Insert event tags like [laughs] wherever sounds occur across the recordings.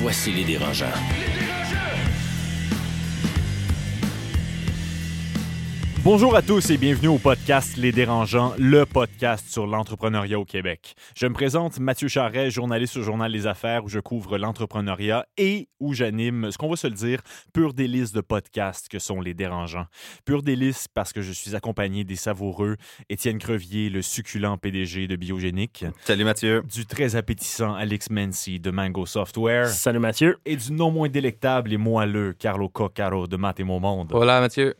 Voici les dérangeants. Bonjour à tous et bienvenue au podcast Les Dérangeants, le podcast sur l'entrepreneuriat au Québec. Je me présente Mathieu Charret, journaliste au Journal Les Affaires où je couvre l'entrepreneuriat et où j'anime, ce qu'on va se le dire, pure délice de podcasts que sont Les Dérangeants. Pure délice parce que je suis accompagné des savoureux Étienne Crevier, le succulent PDG de Biogénique. Salut Mathieu. Du très appétissant Alex Mency de Mango Software. Salut Mathieu. Et du non moins délectable et moelleux Carlo Coccaro de Math et Mon Monde. Voilà Mathieu.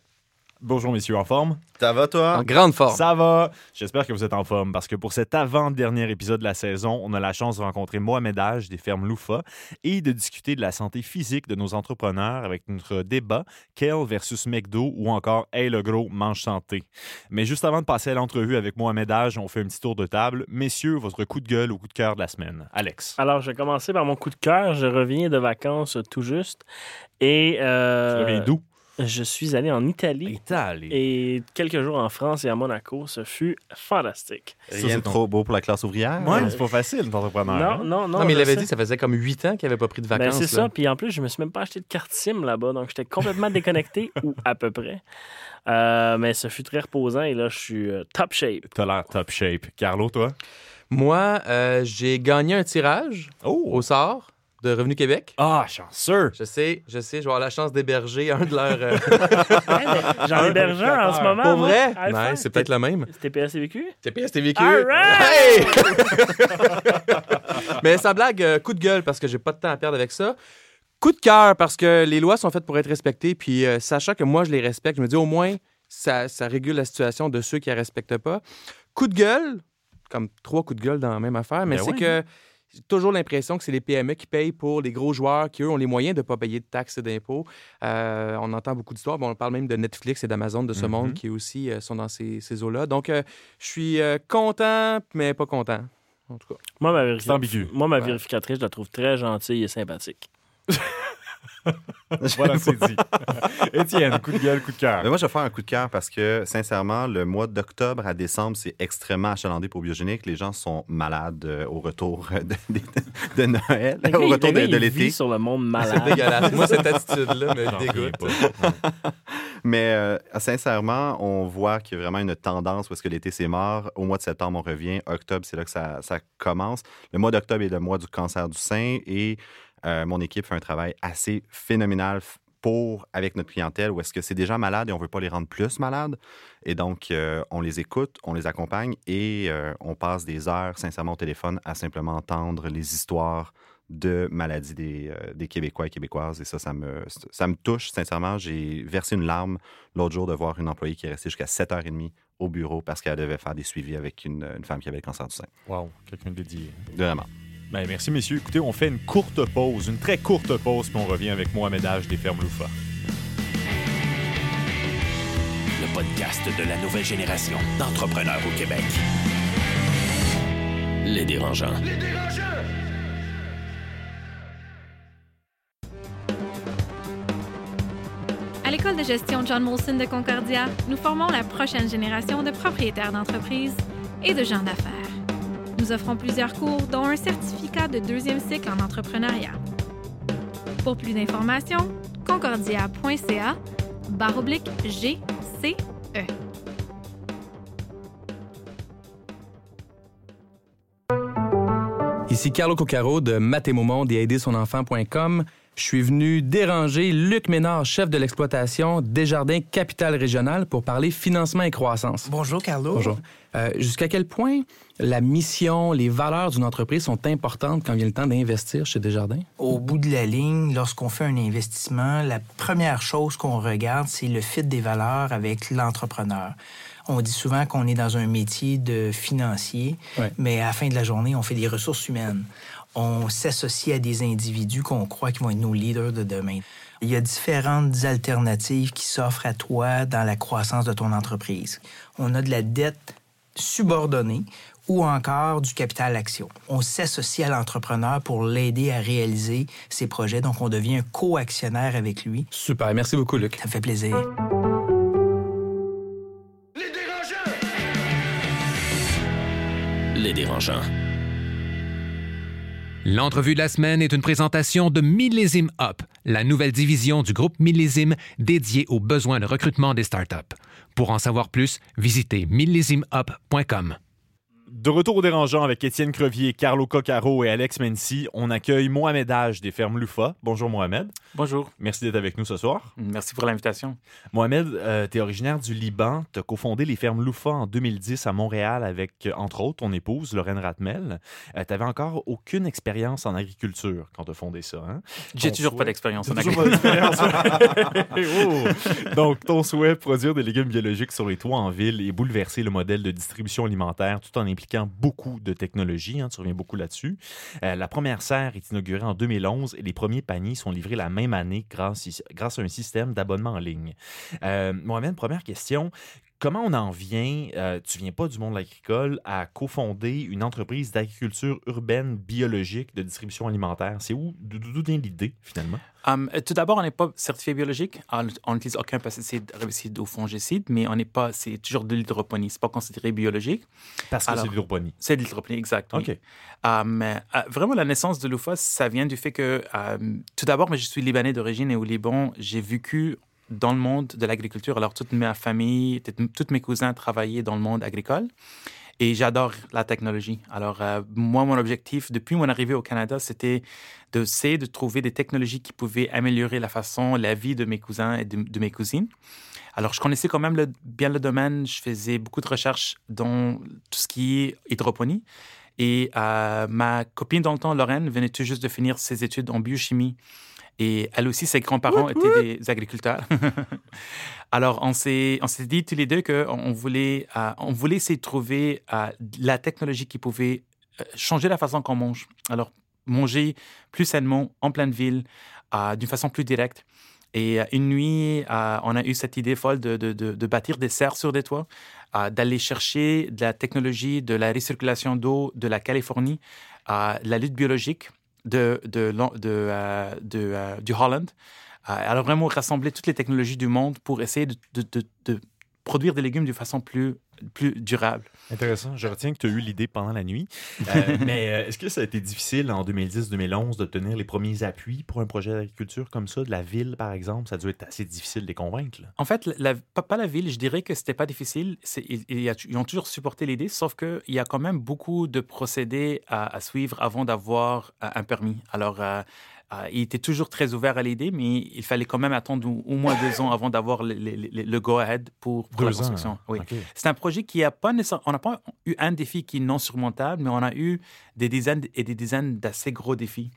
Bonjour messieurs, en forme? Ça va toi? En grande forme. Ça va. J'espère que vous êtes en forme parce que pour cet avant-dernier épisode de la saison, on a la chance de rencontrer Mohamed Aj des fermes Loufa et de discuter de la santé physique de nos entrepreneurs avec notre débat Kale versus McDo ou encore Hey le gros, mange santé. Mais juste avant de passer à l'entrevue avec Mohamed Aj, on fait un petit tour de table. Messieurs, votre coup de gueule ou coup de cœur de la semaine. Alex. Alors, je vais commencer par mon coup de cœur. Je reviens de vacances tout juste. Et. Euh, tu reviens d'où? Je suis allé en Italie. Italie. Et quelques jours en France et à Monaco. Ce fut fantastique. Rien de trop beau pour la classe ouvrière. Ouais, c'est pas facile d'entrepreneur. Non, hein? non, non. Non, mais il avait sais. dit ça faisait comme 8 ans qu'il avait pas pris de Ben, vacances. c'est là. ça. Puis en plus, je me suis même pas acheté de carte SIM là-bas. Donc, j'étais complètement déconnecté, [laughs] ou à peu près. Euh, mais ce fut très reposant. Et là, je suis euh, top shape. T'as l'air top shape. Carlo, toi? Moi, euh, j'ai gagné un tirage Oh! au sort de Revenu Québec. Ah, chanceux! Je sais, je sais, je vais avoir la chance d'héberger un de leurs. euh, [laughs] J'en héberge un en ce moment. Pour vrai? C'est peut-être le même. C'était PSCVQ? TPS TVQ. All right! [laughs] Mais sa blague, euh, coup de gueule parce que j'ai pas de temps à perdre avec ça. Coup de cœur parce que les lois sont faites pour être respectées. Puis euh, sachant que moi, je les respecte, je me dis au moins, ça, ça régule la situation de ceux qui ne la respectent pas. Coup de gueule, comme trois coups de gueule dans la même affaire, mais Ben c'est ouais. que j'ai toujours l'impression que c'est les PME qui payent pour les gros joueurs qui, eux, ont les moyens de ne pas payer de taxes et d'impôts. Euh, on entend beaucoup d'histoires. Bon, on parle même de Netflix et d'Amazon de ce Mhm. monde qui aussi euh, sont dans ces, ces eaux-là. Donc, euh, je suis euh, content, mais pas content. En tout cas. Moi, ma, C'est ambigu. Moi, ma Ouais. vérificatrice, je la trouve très gentille et sympathique. [laughs] [laughs] Voilà, c'est dit. [laughs] Étienne, coup de gueule, coup de cœur. Mais moi, je vais faire un coup de cœur parce que, sincèrement, le mois d'octobre à décembre, c'est extrêmement achalandé pour Biogénique. Les gens sont malades euh, au retour [laughs] de, de- de Noël, gars, au retour de, de l'été. sur le monde C'est malade. dégueulasse. Moi, cette attitude-là me dégoûte. pas. Mais euh, sincèrement, on voit qu'il y a vraiment une tendance où est-ce que l'été, c'est mort. Au mois de septembre, on revient. Octobre, c'est là que ça, ça commence. Le mois d'octobre est le mois du cancer du sein et euh, mon équipe fait un travail assez phénoménal pour, avec notre clientèle, où est-ce que c'est déjà malade et on veut pas les rendre plus malades. Et donc, euh, on les écoute, on les accompagne et euh, on passe des heures, sincèrement, au téléphone à simplement entendre les histoires de maladies des, euh, des Québécois et Québécoises. Et ça, ça me, ça me touche, sincèrement. J'ai versé une larme l'autre jour de voir une employée qui est restée jusqu'à 7h30 au bureau parce qu'elle devait faire des suivis avec une, une femme qui avait le cancer du sein. Wow, quelqu'un de dédié. Vraiment. Ben, merci, messieurs. Écoutez, on fait une courte pause, une très courte pause, puis on revient avec Mohamed Aj des fermes Loufa. Le podcast de la nouvelle génération d'entrepreneurs au Québec. Les dérangeants. À l'école de gestion John Molson de Concordia, nous formons la prochaine génération de propriétaires d'entreprises et de gens d'affaires. Nous offrons plusieurs cours, dont un certificat de deuxième cycle en entrepreneuriat. Pour plus d'informations, concordia.ca barre oblique GCE. Ici Carlo Coccaro de Mathémomonde et aidersonenfant.com. Je suis venu déranger Luc Ménard, chef de l'exploitation Desjardins Capital Régional, pour parler financement et croissance. Bonjour, Carlo. Bonjour. Euh, Jusqu'à quel point la mission, les valeurs d'une entreprise sont importantes quand vient le temps d'investir chez Desjardins? Au bout de la ligne, lorsqu'on fait un investissement, la première chose qu'on regarde, c'est le fit des valeurs avec l'entrepreneur. On dit souvent qu'on est dans un métier de financier, Ouais. mais à la fin de la journée, on fait des ressources humaines. On s'associe à des individus qu'on croit qui vont être nos leaders de demain. Il y a différentes alternatives qui s'offrent à toi dans la croissance de ton entreprise. On a de la dette subordonnée ou encore du capital action. On s'associe à l'entrepreneur pour l'aider à réaliser ses projets, donc on devient un co-actionnaire avec lui. Super, merci beaucoup, Luc. Ça me fait plaisir. Les dérangeants. L'entrevue de la semaine est une présentation de Millésime Up, la nouvelle division du groupe Millésime dédiée aux besoins de recrutement des startups. Pour en savoir plus, visitez millésimeup.com. De retour au dérangeant avec Étienne Crevier, Carlo Coccaro et Alex Mency, on accueille Mohamed H des fermes Loufa. Bonjour Mohamed. Bonjour. Merci d'être avec nous ce soir. Merci pour l'invitation. Mohamed, euh, tu es originaire du Liban. Tu as cofondé les fermes Loufa en 2010 à Montréal avec, euh, entre autres, ton épouse, Lorraine Ratmel. tu n'avais encore aucune expérience en agriculture quand tu as fondé ça. Hein? J'ai toujours souhait- pas d'expérience en agriculture. [laughs] Oh! Donc, ton souhait, produire des légumes biologiques sur les toits en ville et bouleverser le modèle de distribution alimentaire tout en impliquant beaucoup de technologie. hein, tu reviens beaucoup là-dessus. Euh, la première serre est inaugurée en 2011 et les premiers paniers sont livrés la même année grâce, grâce à un système d'abonnement en ligne. Euh, Mohamed, première question. Comment on en vient, euh, tu viens pas du monde agricole, à cofonder une entreprise d'agriculture urbaine biologique de distribution alimentaire? C'est où, d'où vient l'idée, finalement? Um, tout d'abord, on n'est pas certifié biologique. On n'utilise aucun pesticide, herbicide ou fongicide, mais on n'est pas, c'est toujours de l'hydroponie. C'est pas considéré biologique. Parce que c'est de l'hydroponie. C'est de l'hydroponie, exact. oui. OK. Um, euh, vraiment, la naissance de l'UFA, ça vient du fait que, um, tout d'abord, moi, je suis libanais d'origine et au Liban, j'ai vécu dans le monde de l'agriculture. Alors, toute ma famille, tout- tous mes cousins travaillaient dans le monde agricole. Et j'adore la technologie. Alors, euh, moi, mon objectif, depuis mon arrivée au Canada, c'était d'essayer de trouver des technologies qui pouvaient améliorer la façon, la vie de mes cousins et de, mes cousines. Alors, je connaissais quand même bien le domaine. Je faisais beaucoup de recherches dans tout ce qui est hydroponie. Et euh, ma copine dans le temps, Lorraine, venait tout juste de finir ses études en biochimie. Et elle aussi, ses grands-parents étaient des agriculteurs. [laughs] Alors, on s'est, on s'est dit tous les deux qu'on on voulait, euh, on voulait essayer de trouver euh, la technologie qui pouvait euh, changer la façon qu'on mange. Alors, manger plus sainement, en pleine ville, euh, d'une façon plus directe. Et une nuit, euh, on a eu cette idée folle de, de- de- de bâtir des serres sur des toits, euh, d'aller chercher de la technologie de la recirculation d'eau de la Californie, euh, de la lutte biologique de, de, de, euh, euh, du Holland. Euh, alors vraiment rassembler toutes les technologies du monde pour essayer de produire des légumes de façon plus, plus durable. Intéressant. Je retiens que tu as eu l'idée pendant la nuit. Euh, [laughs] mais euh, est-ce que ça a été difficile en 2010-2011 d'obtenir les premiers appuis pour un projet d'agriculture comme ça, de la ville, par exemple? Ça a dû être assez difficile de les convaincre. là. En fait, la- pas, pas la ville, je dirais que c'était pas difficile. Ils, ont toujours supporté l'idée, sauf qu'il y a quand même beaucoup de procédés à, à suivre avant d'avoir euh, un permis. Alors, euh, euh, ils étaient toujours très ouverts à l'idée, mais il fallait quand même attendre au, au moins deux ans avant d'avoir le, le- le- le go-ahead pour, pour la ans, construction. Oui. C'est un projet qui a pas nécessairement. On n'a pas eu un défi qui est non surmontable, mais on a eu des dizaines et des dizaines d'assez gros défis.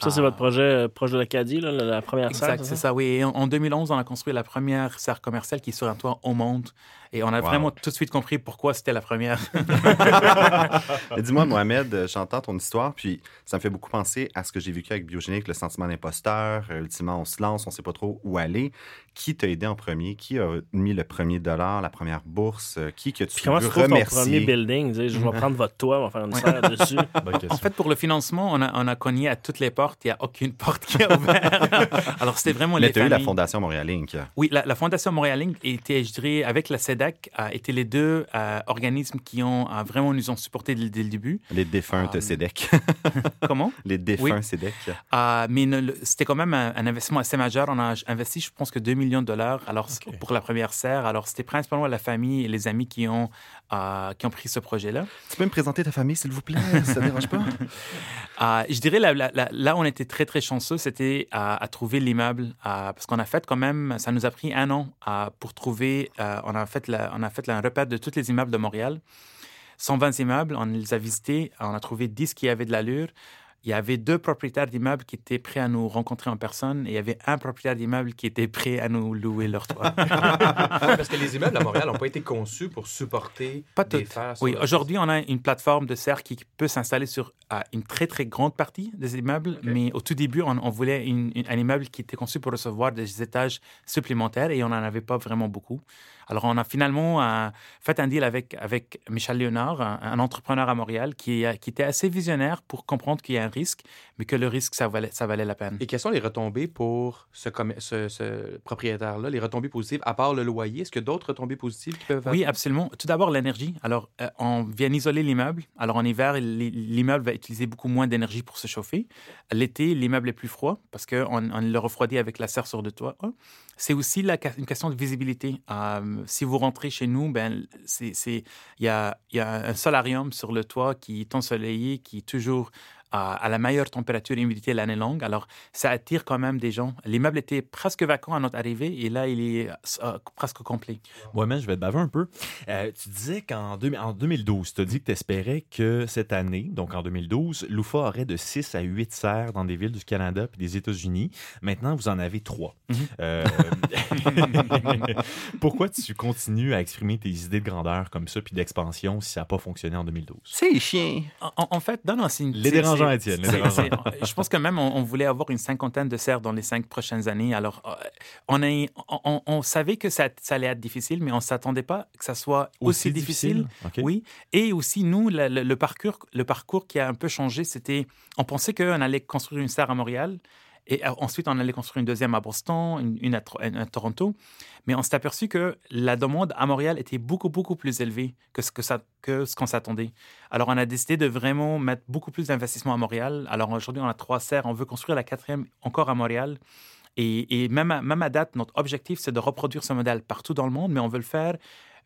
Ça, c'est Ah. votre projet euh, proche de l'Acadie, la, la première serre, Exact, c'est ça, oui. Et en, en 2011, on a construit la première serre commerciale qui est sur un toit au monde. Et on a Wow. vraiment tout de suite compris pourquoi c'était la première. [laughs] [laughs] Dis-moi, Mohamed, euh, j'entends ton histoire, puis ça me fait beaucoup penser à ce que j'ai vécu avec Biogénique, le sentiment d'imposteur. Euh, ultimement, on se lance, on ne sait pas trop où aller. Qui t'a aidé en premier? Qui a mis le premier dollar, la première bourse? Euh, Qui que tu Puis comment veux trouves ton remercier? premier building? Je vais prendre votre toit, on va faire une serre dessus. [laughs] Bonne. En fait, pour le financement, on a, on a cogné à toutes les portes. Il n'y a aucune [laughs] porte qui est ouverte. [laughs] Alors, c'était vraiment Mais les tu as eu la familles. Fondation Montréal Inc. Oui, la, la Fondation Montréal Inc. était, je dirais, avec la SEDAC, a été les deux euh, organismes qui ont euh, vraiment nous ont supportés dès, dès le début. Les défuntes Ah, CEDEC. Comment? Les défunts CEDEC. Euh, mais c'était quand même un, un investissement assez majeur. On a investi, je pense que 2 millions de dollars alors, pour la première serre. Alors, c'était principalement la famille et les amis qui ont, euh, qui ont pris ce projet-là. Tu peux me présenter ta famille, s'il vous plaît? Ça ne dérange pas? [laughs] Euh, je dirais la- la- la- là on était très, très chanceux, c'était à, à trouver l'immeuble. euh, parce qu'on a fait quand même, ça nous a pris un an euh, pour trouver, euh, on, a fait on a fait un repère de tous les immeubles de Montréal. 120 immeubles, on les a visités, on a trouvé 10 qui avaient de l'allure. Il y avait deux propriétaires d'immeubles qui étaient prêts à nous rencontrer en personne et il y avait un propriétaire d'immeuble qui était prêt à nous louer leur toit. [laughs] Parce que les immeubles à Montréal n'ont pas été conçus pour supporter Pas des fers. Oui, aujourd'hui, on a une plateforme de serre qui peut s'installer sur une très, très grande partie des immeubles. Mais au tout début, on, on voulait une- une- un immeuble qui était conçu pour recevoir des étages supplémentaires et on n'en avait pas vraiment beaucoup. Alors, on a finalement euh, fait un deal avec, avec Michel Léonard, un, un entrepreneur à Montréal, qui, qui était assez visionnaire pour comprendre qu'il y a un risque, mais que le risque, ça valait, ça valait la peine. Et quelles sont les retombées pour ce, commer- ce, ce propriétaire-là, les retombées positives, à part le loyer? Est-ce a d'autres retombées positives qui peuvent Oui, absolument. Tout d'abord, l'énergie. Alors, euh, on vient isoler l'immeuble. Alors, en hiver, l'i- l'immeuble va utiliser beaucoup moins d'énergie pour se chauffer. L'été, l'immeuble est plus froid parce qu'on on le refroidit avec la serre sur le toit. C'est aussi une question de visibilité. Si vous rentrez chez nous, ben, il y a, y a un solarium sur le toit qui est ensoleillé, qui est toujours à, à la meilleure température et humidité l'année longue. Alors, ça attire quand même des gens. L'immeuble était presque vacant à notre arrivée et là, il est euh, presque complet. Mais je vais te baver un peu. Euh, tu disais qu'en deux- en 2012, tu as dit que tu espérais que cette année, donc en 2012, l'UFA aurait de 6 à 8 serres dans des villes du Canada et des États-Unis. Maintenant, vous en avez 3. Mhm. [laughs] pourquoi tu continues à exprimer tes idées de grandeur comme ça puis d'expansion si ça n'a pas fonctionné en 2012? C'est chien. En, en- en fait, non, non, c'est une- Les Étienne, Je pense que même on, on voulait avoir une cinquantaine de serres dans les cinq prochaines années. Alors, euh, on, savait que ça, ça allait être difficile, mais on ne s'attendait pas que ça soit aussi, difficile. Oui. Et aussi, nous, le, le- le parcours, le parcours qui a un peu changé, c'était, on pensait qu'on allait construire une serre à Montréal. Et euh, ensuite, on allait construire une deuxième à Boston, une, à, Toronto. Mais on s'est aperçu que la demande à Montréal était beaucoup, beaucoup plus élevée que ce qu'on s'attendait. Alors, on a décidé de vraiment mettre beaucoup plus d'investissement à Montréal. Alors, aujourd'hui, on a trois serres. On veut construire la quatrième encore à Montréal. Et, et même, à, même à date, notre objectif, c'est de reproduire ce modèle partout dans le monde, mais on veut le faire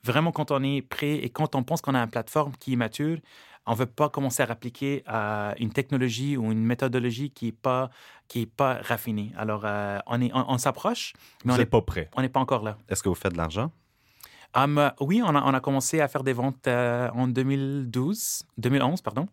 vraiment quand on est prêt et quand on pense qu'on a une plateforme qui est mature. On ne veut pas commencer à appliquer euh, une technologie ou une méthodologie qui n'est pas, qui est pas raffinée. Alors, euh, on, est, on, on s'approche, mais Vous on n'est pas prêt. on n'est pas encore là. Est-ce que vous faites de l'argent? Um, oui, on a, on a commencé à faire des ventes euh, en 2012, 2011, pardon.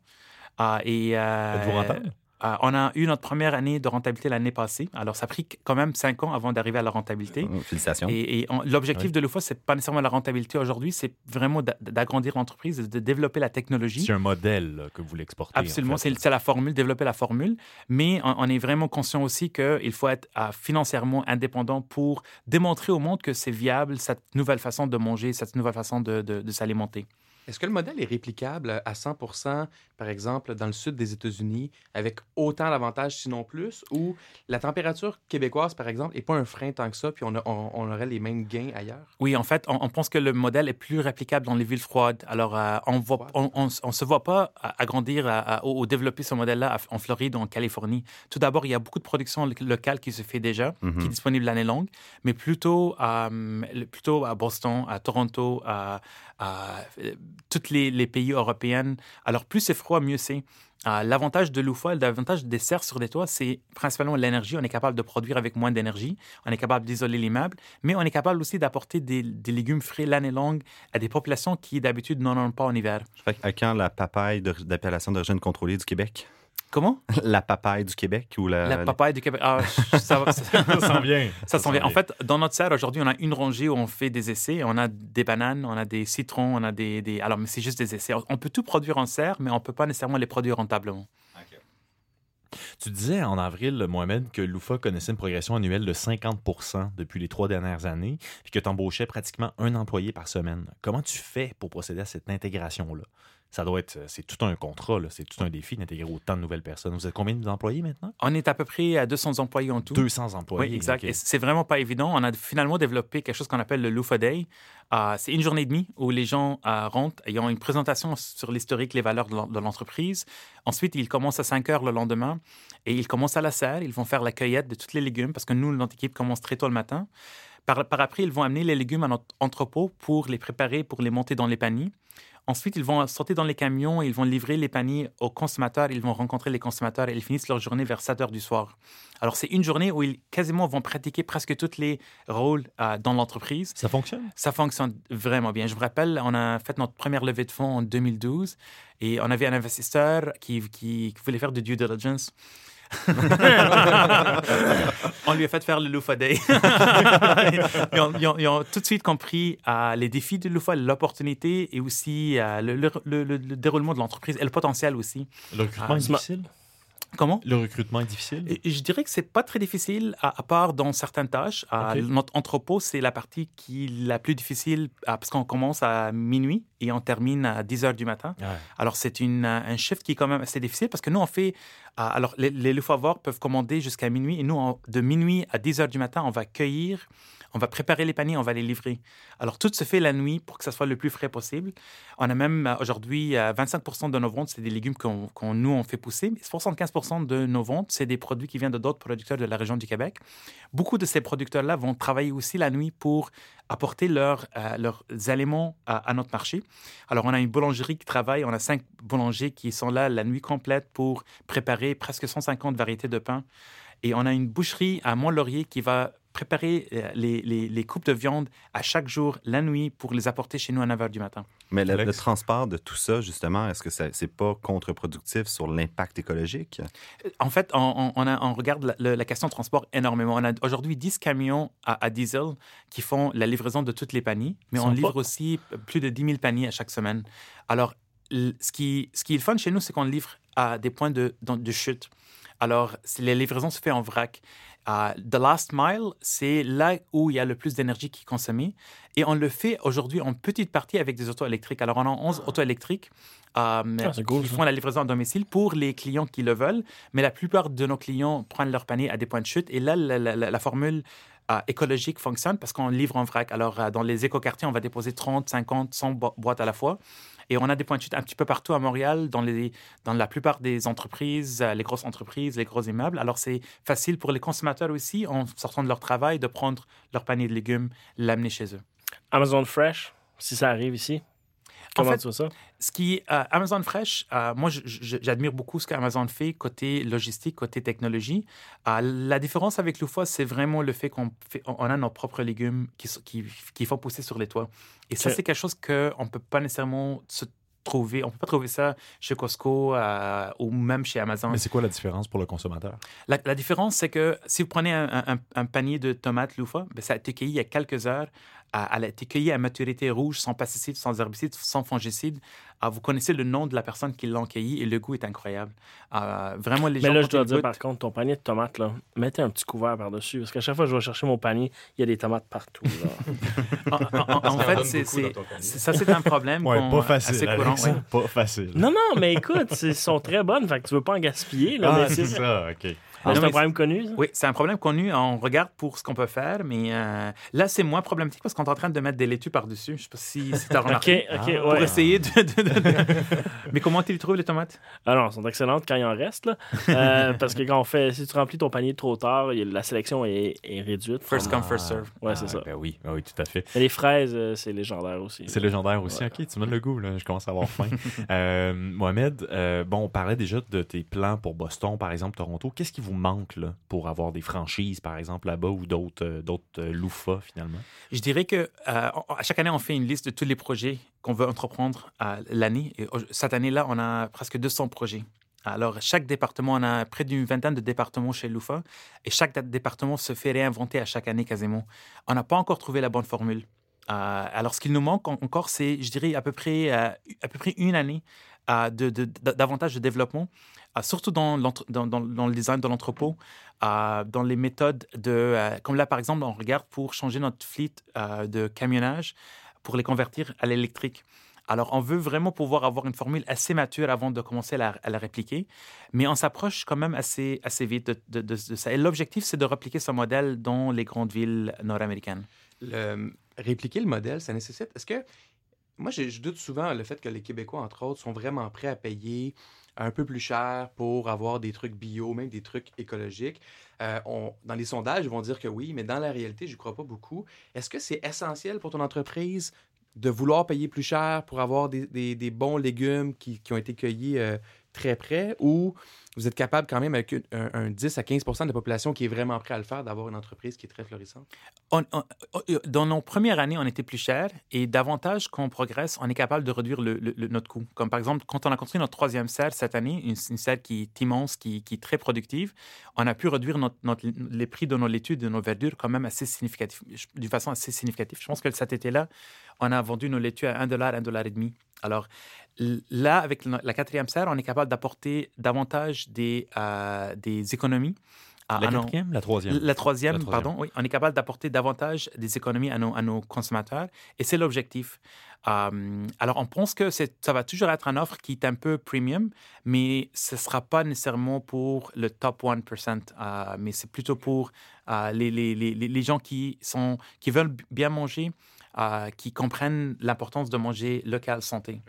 Ah, et, euh, Êtes-vous rentable? Euh, on a eu notre première année de rentabilité l'année passée. Alors, ça a pris quand même cinq ans avant d'arriver à la rentabilité. Oh, Félicitations. Et, et l'objectif Oui. de l'UFA, c'est pas nécessairement la rentabilité aujourd'hui, c'est vraiment d'a- d'agrandir l'entreprise, de développer la technologie. C'est un modèle là, que vous voulez exporter. en Absolument, fait. c'est la formule, développer la formule. Mais on, on est vraiment conscient aussi qu'il faut être euh, financièrement indépendant pour démontrer au monde que c'est viable, cette nouvelle façon de manger, cette nouvelle façon de, de- de s'alimenter. Est-ce que le modèle est réplicable à 100% par exemple, dans le sud des États-Unis, avec autant d'avantages, sinon plus, ou la température québécoise, par exemple, n'est pas un frein tant que ça, puis on, a- on- on aurait les mêmes gains ailleurs? Oui, en fait, on, on pense que le modèle est plus réplicable dans les villes froides. Alors, euh, on on se voit pas agrandir à- à- ou, développer ce modèle-là en Floride ou en Californie. Tout d'abord, il y a beaucoup de production lo- locale qui se fait déjà, qui est disponible l'année longue, mais plutôt, à, le- plutôt à Boston, à Toronto, à, à, euh, tous les, les pays européens. Alors, plus c'est froid, mieux c'est. Euh, l'avantage de l'UFA, l'avantage des serres sur des toits, c'est principalement l'énergie. On est capable de produire avec moins d'énergie. On est capable d'isoler l'immeuble, mais on est capable aussi d'apporter des, des légumes frais l'année longue à des populations qui d'habitude n'en ont pas en hiver. À quand la papaye d'appellation d'origine contrôlée du Québec? Comment? [laughs] La papaye du Québec ou la... La papaye du Québec. Ah, [laughs] ça, Ça s'en vient. Ça s'en vient. En fait, dans notre serre, aujourd'hui, on a une rangée où on fait des essais. On a des bananes, on a des citrons, on a des... des- Alors, mais c'est juste des essais. On peut tout produire en serre, mais on ne peut pas nécessairement les produire rentablement. Tu disais en avril, Mohamed, que l'UFA connaissait une progression annuelle de 50% depuis les trois dernières années, puis que tu embauchais pratiquement un employé par semaine. Comment tu fais pour procéder à cette intégration-là? Ça doit être, c'est tout un contrat, c'est tout un défi d'intégrer autant de nouvelles personnes. Vous êtes combien d'employés maintenant? On est à peu près à 200 employés en tout. 200 employés. Oui, exact. ok. Et c'est vraiment pas évident. On a finalement développé quelque chose qu'on appelle le Lufa Day. Euh, c'est une journée et demie où les gens euh, rentrent et ont une présentation sur l'historique, les valeurs de l'entreprise. Ensuite, ils commencent à 5 heures le lendemain et ils commencent à la serre. Ils vont faire la cueillette de tous les légumes parce que nous, notre équipe commence très tôt le matin. Par, par après, ils vont amener les légumes à notre entrepôt pour les préparer, pour les monter dans les paniers. Ensuite, ils vont sortir dans les camions, ils vont livrer les paniers aux consommateurs, ils vont rencontrer les consommateurs et ils finissent leur journée vers 7 heures du soir. Alors, c'est une journée où ils quasiment vont pratiquer presque tous les rôles euh, dans l'entreprise. Ça fonctionne? Ça fonctionne vraiment bien. Je vous rappelle, on a fait notre première levée de fonds en 2012 et on avait un investisseur qui, qui, qui voulait faire du due diligence. [laughs] on lui a fait faire le Lufa Day. [laughs] ils, ont, ils ont- ils ont tout de suite compris euh, les défis de Lufa, l'opportunité et aussi euh, le, le- le- le- le déroulement de l'entreprise et le potentiel aussi. Le recrutement Ah, est difficile? Comment? Le recrutement est difficile? Et Je dirais que c'est pas très difficile, à, à part dans certaines tâches. Notre entrepôt, c'est la partie qui est la plus difficile parce qu'on commence à minuit et on termine à 10 heures du matin. Ouais. Alors, c'est une, un shift qui est quand même assez difficile parce que nous, on fait. alors, les, les peuvent commander jusqu'à minuit et nous, on- de minuit à 10 heures du matin, on va cueillir, on va préparer les paniers, on va les livrer. Alors, tout se fait la nuit pour que ça soit le plus frais possible. On a même euh, aujourd'hui euh, 25% de nos ventes, c'est des légumes qu'on, nous, on fait pousser. Mais 75% de nos ventes, c'est des produits qui viennent de d'autres producteurs de la région du Québec. Beaucoup de ces producteurs-là vont travailler aussi la nuit pour apporter leurs, euh, aliments à, à notre marché. Alors, on a une boulangerie qui travaille, on a cinq boulangers qui sont là la nuit complète pour préparer presque 150 variétés de pain. Et on a une boucherie à Mont-Laurier qui va préparer euh, les, les- les coupes de viande à chaque jour, la nuit, pour les apporter chez nous à 9 h du matin. Mais le, transport de tout ça, justement, est-ce que ça- c'est pas contre-productif sur l'impact écologique? En fait, on, on- on a- on regarde la, question de transport énormément. On a aujourd'hui 10 camions à, à diesel qui font la livraison de toutes les paniers, mais on livre pas- aussi plus de 10 000 paniers à chaque semaine. Alors, ce qui, ce qui est le fun chez nous, c'est qu'on livre à des points de, de, de chute. Alors, les livraisons se font en vrac. The last mile, c'est là où il y a le plus d'énergie qui est consommée. Et on le fait aujourd'hui en petite partie avec des autos électriques. Alors, on a 11 autos électriques euh, Ah, cool, qui font la livraison à domicile pour les clients qui le veulent. Mais la plupart de nos clients prennent leur panier à des points de chute. Et là, la, la- la- la formule euh, écologique fonctionne parce qu'on livre en vrac. Alors, euh, dans les écoquartiers, on va déposer 30, 50, 100 bo- boîtes à la fois. Et on a des points de chute un petit peu partout à Montréal, dans, les, dans la plupart des entreprises, euh, les grosses entreprises, les gros immeubles. Alors, c'est facile pour les consommateurs aussi, en sortant de leur travail, de prendre leur panier de légumes, l'amener chez eux. Amazon Fresh, si ça arrive ici. En Comment fait, tu vois ça? Ce qui euh, Amazon Fresh, euh, moi, j'admire beaucoup ce qu'Amazon fait côté logistique, côté technologie. Euh, la différence avec Loufa, c'est vraiment le fait qu'on on a nos propres légumes qui, qui, qui font pousser sur les toits. Et ça, c'est quelque chose qu'on ne peut pas nécessairement se trouver. On peut pas trouver ça chez Costco euh, ou même chez Amazon. Mais c'est quoi la différence pour le consommateur? La, la différence, c'est que si vous prenez un, un- un panier de tomates loufa, ben, ça a été cueilli il y a quelques heures. À- Elle a été cueillie à maturité rouge, sans pesticides, sans herbicides, sans fongicides. Ah, vous connaissez le nom de la personne qui l'a cueilli et le goût est incroyable. Ah, vraiment, les Mais gens là, quand je dois ils dire, goûtent- par contre, ton panier de tomates, là, mettez un petit couvert par-dessus. Parce qu'à chaque fois que je vais chercher mon panier, il y a des tomates partout. là. [laughs] [laughs] En, fait, c'est, ça, c'est un problème qu'on- pas facile. assez courant. Ouais. Pas facile. non, non, mais écoute, c'est- elles sont très bonnes. Fait que tu veux pas en gaspiller. Là, Ah, mais c'est c'est ça, OK. Non, c'est un problème connu. ça? Oui, c'est un problème connu. On regarde pour ce qu'on peut faire, mais euh, là, c'est moins problématique parce qu'on est en train de mettre des laitues par-dessus. Je sais pas si, si tu as [laughs] OK, remarqué. OK, Ah. Pour ouais. essayer de, de- de- de- [laughs] Mais comment tu les trouves, les tomates? Ah non, elles sont excellentes quand il en reste. Là. Euh, parce que quand on fait, si tu remplis ton panier trop tard, la sélection est, est réduite. First come, first serve. Ouais, c'est Ah, ça. Ben oui, ben oui, tout à fait. Et les fraises, euh, c'est légendaire aussi. C'est légendaire aussi. Ouais. OK, tu me donnes le goût, là. Je commence à avoir faim. [laughs] Euh, Mohamed, euh, bon, on parlait déjà de tes plans pour Boston, par exemple, Toronto. Qu'est-ce qui vous manque, là, pour avoir des franchises, par exemple, là-bas ou d'autres euh, euh, loufas, finalement? Je dirais que euh, à chaque année, on fait une liste de tous les projets qu'on veut entreprendre l'année. Cette année-là, on a presque 200 projets. Alors, chaque département, on a près d'une vingtaine de départements chez Loufa, et chaque département se fait réinventer à chaque année quasiment. On n'a pas encore trouvé la bonne formule. Euh, alors, ce qu'il nous manque en- encore, c'est, je dirais, à peu près, à peu près une année davantage de développement, surtout dans, le design de l'entrepôt, dans les méthodes de... euh, comme là, par exemple, on regarde pour changer notre fleet euh, de camionnage, pour les convertir à l'électrique. Alors, on veut vraiment pouvoir avoir une formule assez mature avant de commencer à la, répliquer, mais on s'approche quand même assez, assez vite de, ça. Et l'objectif, c'est de répliquer ce modèle dans les grandes villes nord-américaines. Répliquer le modèle, ça nécessite. Est-ce que. Moi, je, doute souvent le fait que les Québécois, entre autres, sont vraiment prêts à payer un peu plus cher pour avoir des trucs bio, même des trucs écologiques. Euh, on- dans les sondages, ils vont dire que oui, mais dans la réalité, je crois pas beaucoup. Est-ce que c'est essentiel pour ton entreprise de vouloir payer plus cher pour avoir des, des- des bons légumes qui, qui ont été cueillis euh, très près ou vous êtes capable quand même avec un, un 10 à 15% de la population qui est vraiment prêt à le faire d'avoir une entreprise qui est très florissante? On- dans nos premières années, on était plus cher et davantage qu'on progresse, on est capable de réduire notre coût. Comme par exemple, quand on a construit notre troisième serre cette année, une, une serre qui est immense, qui, est très productive, on a pu réduire les prix de nos laitues, de nos verdures quand même assez significatif, d'une façon assez significative. Je pense que cet été-là, on a vendu nos laitues à 1 dollar, 1 dollar et demi. Alors là, avec la quatrième serre, on est capable d'apporter davantage des, euh, des économies. à- La à nos- la troisième. la troisième, La troisième. pardon, oui. On est capable d'apporter davantage des économies à nos, à nos consommateurs et c'est l'objectif. Euh, alors, on pense que ça va toujours être une offre qui est un peu premium, mais ce ne sera pas nécessairement pour le top 1%, euh, mais c'est plutôt pour euh, les, les, les, les- les gens qui, sont, qui veulent bien manger, euh, qui comprennent l'importance de manger local santé.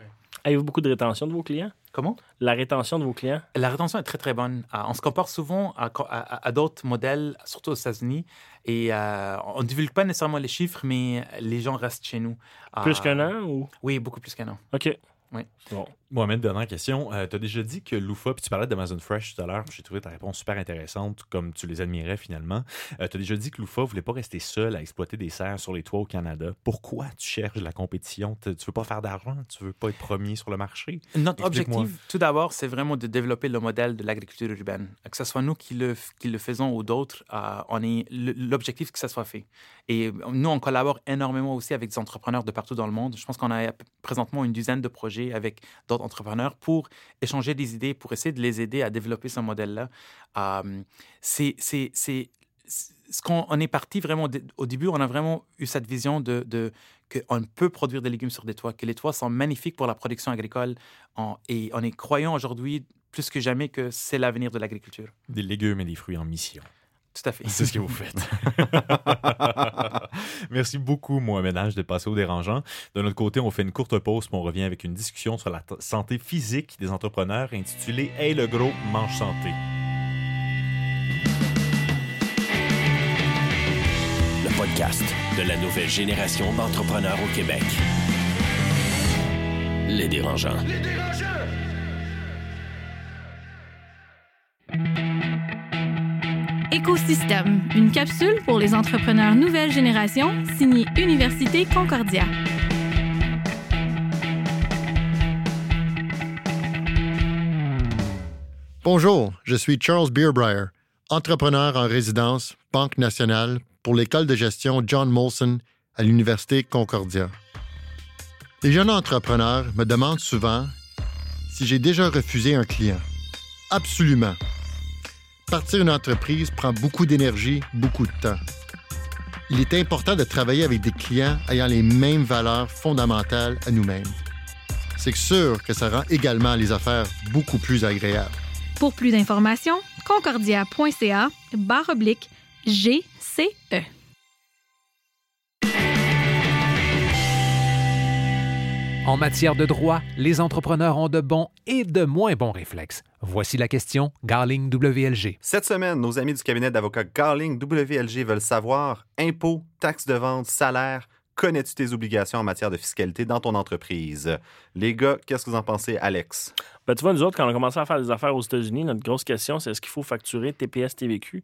Avez-vous beaucoup de rétention de vos clients? Comment? La rétention de vos clients? La rétention est très, très bonne. Euh, on se compare souvent à, à- à d'autres modèles, surtout aux États-Unis, et euh, on ne divulgue pas nécessairement les chiffres, mais les gens restent chez nous. Plus Euh, qu'un an ou? Oui, beaucoup plus qu'un an. OK. Oui. Bon. Mohamed, dernière question. tu as déjà dit que Loufa, puis tu parlais d'Amazon Fresh tout à l'heure, j'ai trouvé ta réponse super intéressante, comme tu les admirais finalement. tu as déjà dit que Loufa voulait pas rester seul à exploiter des serres sur les toits au Canada. Pourquoi tu cherches la compétition? Tu tu veux pas faire d'argent? Tu veux pas être premier sur le marché? Notre objectif, tout d'abord, c'est vraiment de développer le modèle de l'agriculture urbaine. Que ce soit nous qui le, qui le faisons ou d'autres, euh, on est l'objectif que ça soit fait. Et nous, on collabore énormément aussi avec des entrepreneurs de partout dans le monde. Je pense qu'on a présentement une dizaine de projets avec d'autres entrepreneurs pour échanger des idées, pour essayer de les aider à développer ce modèle-là. Euh, c'est ce qu'on on est parti vraiment au début, on a vraiment eu cette vision de, qu'on peut produire des légumes sur des toits, que les toits sont magnifiques pour la production agricole, et on est croyant aujourd'hui plus que jamais que c'est l'avenir de l'agriculture. Des légumes et des fruits en mission. Tout à fait. C'est ce que vous faites. [laughs] Merci beaucoup, Mohamed H, de passer au dérangeant. De notre côté, on fait une courte pause, puis on revient avec une discussion sur la santé physique des entrepreneurs intitulée Hey le gros, mange santé. Le podcast de la nouvelle génération d'entrepreneurs au Québec. Les dérangeants. Écosystème, une capsule pour les entrepreneurs nouvelle génération, signée Université Concordia. Bonjour, je suis Charles Beerbrier, entrepreneur en résidence, Banque nationale, pour l'école de gestion John Molson à l'Université Concordia. Les jeunes entrepreneurs me demandent souvent si j'ai déjà refusé un client. Absolument. Partir une entreprise prend beaucoup d'énergie, beaucoup de temps. Il est important de travailler avec des clients ayant les mêmes valeurs fondamentales à nous-mêmes. C'est sûr que ça rend également les affaires beaucoup plus agréables. Pour plus d'informations, concordia.ca barre oblique GCE. En matière de droit, les entrepreneurs ont de bons et de moins bons réflexes. Voici la question Garling WLG. Cette semaine, nos amis du cabinet d'avocats Garling WLG veulent savoir impôts, taxes de vente, salaire. Connais-tu tes obligations en matière de fiscalité dans ton entreprise? Les gars, qu'est-ce que vous en pensez, Alex? Ben, tu vois, nous autres, quand on a commencé à faire des affaires aux États-Unis, notre grosse question, c'est est-ce qu'il faut facturer TPS, TVQ?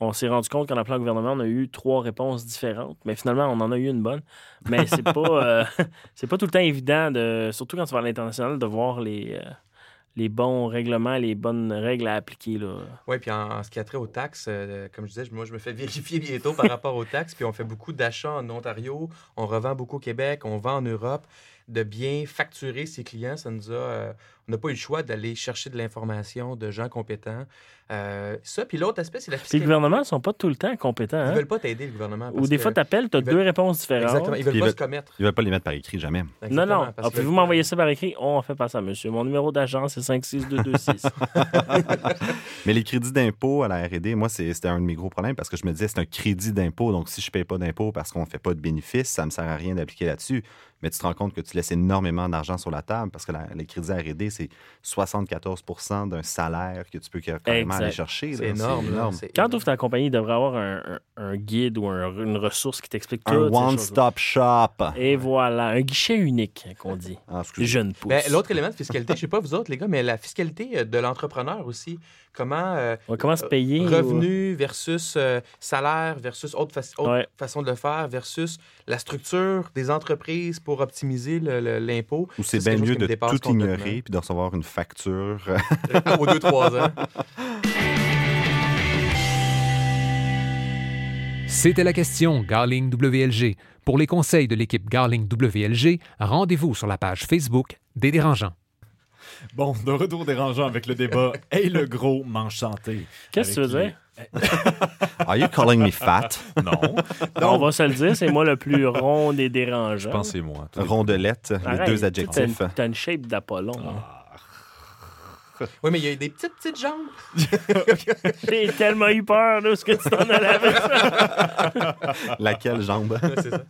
On s'est rendu compte qu'en appelant le gouvernement, on a eu trois réponses différentes, mais finalement, on en a eu une bonne. Mais c'est pas, [laughs] euh, [laughs] c'est pas tout le temps évident, de, surtout quand tu vas à l'international, de voir les, euh, les bons règlements, les bonnes règles à appliquer. Oui, puis en, en ce qui a trait aux taxes, euh, comme je disais, moi, je me fais [laughs] vérifier bientôt par rapport aux taxes. Puis on fait beaucoup d'achats en Ontario, on revend beaucoup au Québec, on vend en Europe. De bien facturer ses clients, ça nous a. on n'a pas eu le choix d'aller chercher de l'information de gens compétents. Euh, ça, puis l'autre aspect, c'est la Puis les fiscalité. gouvernements ne sont pas tout le temps compétents. Ils hein? veulent pas t'aider, le gouvernement. Ou des que- fois, tu appelles, tu as veulent- deux réponses différentes. Exactement. Ils veulent Ils pas veulent- se commettre. Ils ne veulent pas les mettre par écrit, jamais. Non, Exactement, non. Ah, Pouvez-vous veulent- m'envoyer ça par écrit? Oh, on fait pas ça, monsieur. Mon numéro d'agence, c'est 56226. [laughs] [laughs] Mais les crédits d'impôt à la R&D, moi, c'était un de mes gros problèmes parce que je me disais, c'est un crédit d'impôt. Donc, si je ne paye pas d'impôt parce qu'on ne fait pas de bénéfice, ça ne me sert à rien d'appliquer là-dessus. mais tu te rends compte que tu laisses énormément d'argent sur la table parce que la- les crédits R&D, c'est 74% d'un salaire que tu peux carrément Exact. aller chercher. C'est énorme. C'est Quand tu énorme. ouvres ta compagnie, il devrait avoir un, un- un guide ou un- une ressource qui t'explique tout. Un one-stop shop. Et voilà, un guichet unique, qu'on dit. Ah, excusez. Jeune pousse. Ben, L'autre élément de fiscalité, je sais pas vous autres, les gars, mais la fiscalité euh, de l'entrepreneur aussi. Comment euh, Ouais, comment se euh, payer? ou- revenu versus euh, salaire versus autre, fa- autre Ouais. façon de le faire versus la structure des entreprises pour optimiser l'impôt. Ou c'est bien mieux de tout ignorer puis de recevoir une facture. [laughs] [laughs] Aux deux, trois ans. C'était la question Garling WLG. Pour les conseils de l'équipe Garling WLG, rendez-vous sur la page Facebook des dérangeants. Bon, de retour dérangeant avec le débat [laughs] Hey le gros mange santé. Qu'est-ce que tu veux dire? [laughs] Are you calling me fat? Non. On va se le dire, c'est moi le plus rond des dérangeants. Je pense que c'est moi. Rondelette, les deux t'as adjectifs. une- T'as une shape d'Apollon. Ah. Oui, mais il y a des petites, petites jambes. [laughs] J'ai tellement eu peur de ce que tu t'en allais avec ça. [laughs] Laquelle jambe? c'est ça.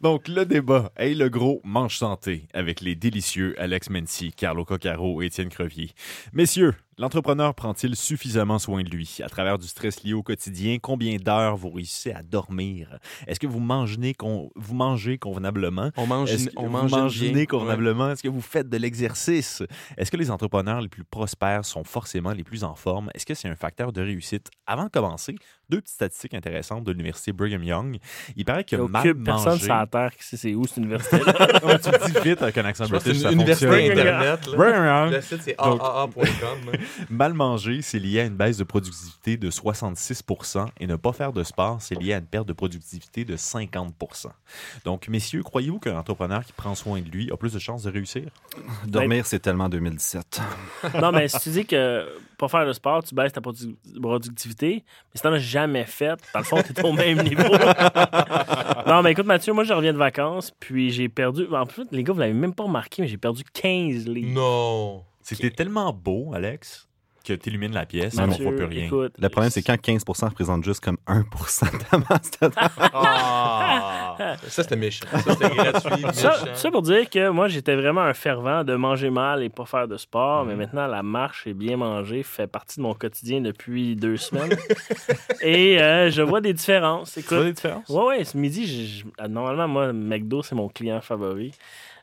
Donc, le débat Hey le gros mange santé avec les délicieux Alex Mency, Carlo Coccaro et Étienne Crevier. Messieurs, l'entrepreneur prend-il suffisamment soin de lui? À travers du stress lié au quotidien? Combien d'heures vous réussissez à dormir? Est-ce que vous mangez, con- vous mangez convenablement? On mange, que on vous mange mangez bien. convenablement? Est-ce que vous faites de l'exercice? Est-ce que les entrepreneurs les plus prospères sont forcément les plus en forme? Est-ce que c'est un facteur de réussite? Avant de commencer, deux petites statistiques intéressantes de l'université Brigham Young. Il paraît que mal aucune personne manger... sur la Terre qui sait c'est où cette université-là. [laughs] Ouais, tu le dis vite avec un accent british, c'est ça une université. Internet. Brigham Young. Le site, c'est aaa.com. [laughs] Mal manger, c'est lié à une baisse de productivité de 66 et ne pas faire de sport, c'est lié à une perte de productivité de 50 Donc, messieurs, croyez-vous qu'un entrepreneur qui prend soin de lui a plus de chances de réussir? Dormir, c'est tellement 2017. non, mais si tu dis que pour faire le sport, tu baisses ta produ- productivité, mais si t'en as jamais fait, dans le fond, t'es au même [laughs] niveau. non, mais écoute, Mathieu, moi, je reviens de vacances, puis j'ai perdu. En plus, les gars, vous l'avez même pas remarqué, mais j'ai perdu 15 livres. Non. C'était tellement beau, Alex, que tu illumines la pièce, on ne voit plus rien. écoute, Le problème, c'est quand 15% représente juste comme 1 de ta masse totale. Ça, c'était méchant. Ça, c'était gratuit, méchant. Ça, ça pour dire que moi, j'étais vraiment un fervent de manger mal et pas faire de sport, Mm. mais maintenant, la marche et bien manger fait partie de mon quotidien depuis deux semaines. [laughs] et euh, je vois des différences. Tu Écoute, vois des différences? Ouais, ouais, ce midi, je- je- normalement, moi, McDo, c'est mon client favori.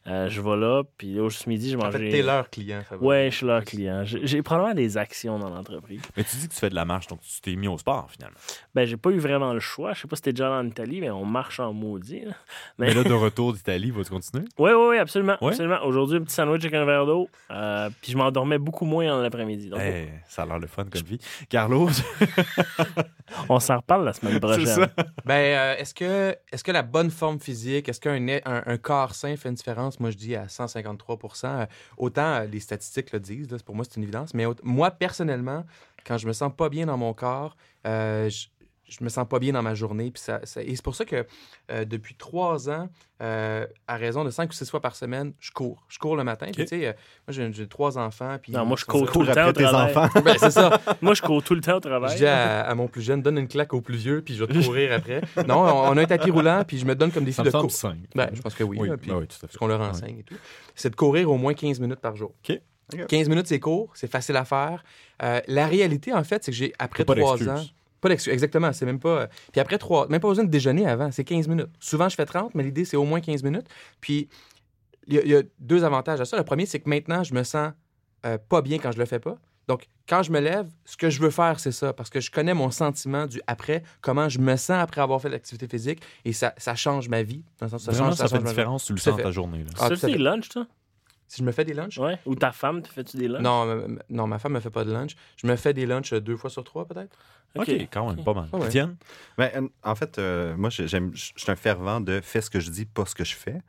Euh, je vais là, puis là, ce midi, je En mangeais. fait, t'es leur client. Ouais, je suis leur client. J'ai probablement des actions dans l'entreprise. Mais tu dis que tu fais de la marche, donc tu t'es mis au sport, finalement. Ben, j'ai pas eu vraiment le choix. Je sais pas si t'es déjà allé en Italie, mais on marche en maudit. là. Mais, Mais- là, de [laughs] retour d'Italie, vas-tu continuer? Oui, oui, oui, absolument. Ouais? absolument. Aujourd'hui, un petit sandwich avec un verre d'eau. euh, puis je m'endormais beaucoup moins en l'après-midi. Donc, ça a l'air le fun comme vie. Carlo, [laughs] on s'en reparle la semaine prochaine. ça. Ben, euh, est-ce que, est que la bonne forme physique, est-ce qu'un un, un corps sain fait une différence? Moi, je dis à 153% Euh, Autant euh, les statistiques le disent, pour moi, c'est une évidence. Mais moi, personnellement, quand je me sens pas bien dans mon corps, euh, je me sens pas bien dans ma journée. Puis ça, ça- et c'est pour ça que euh, depuis trois ans, euh, à raison de cinq ou six fois par semaine, je cours. Je cours le matin. Puis, tu sais, euh, moi, j'ai j'ai trois enfants. Puis, Non, [laughs] moi, je cours tout le temps au travail. enfants. Ben, c'est ça. Moi, je cours tout le temps au Je travail. dis à, à mon plus jeune, donne une claque au plus vieux, puis je vais te courir après. Non, on, on a un tapis roulant, puis je me donne comme défi Ça de me semble cours. simple. Ben, je pense que oui, Oui, là, puis- ben oui, tout à fait. parce qu'on leur enseigne et tout. C'est de courir au moins 15 minutes par jour. OK. OK. 15 minutes, c'est court, c'est facile à faire. Euh, la réalité, en fait, c'est que j'ai, après trois ans... Pas d'excuse, exactement. C'est même pas... Puis après trois... Même pas besoin de déjeuner avant, c'est 15 minutes. Souvent, je fais 30, mais l'idée, c'est au moins 15 minutes. Puis, il y, a- il y a deux avantages à ça. Le premier, c'est que maintenant, je me sens euh, pas bien quand je le fais pas. Donc, quand je me lève, ce que je veux faire, c'est ça, parce que je connais mon sentiment du après, comment je me sens après avoir fait l'activité physique, et ça, ça change ma vie. Dans le sens, ça Vraiment, change, ça, fait une différence, tu le sens ta journée. Là. Ah, ça, c'est lunch, toi? Si je me fais des lunchs, Ouais. Ou ta femme, te fais-tu des lunchs? non, m- m- non, ma femme me fait pas de lunch. Je me fais des lunchs euh, deux fois sur trois, peut-être? OK, quand même, pas mal. Ouais. Étienne? Ben, en fait, euh, moi, je suis un fervent de fais ce que je dis, pas ce que je fais.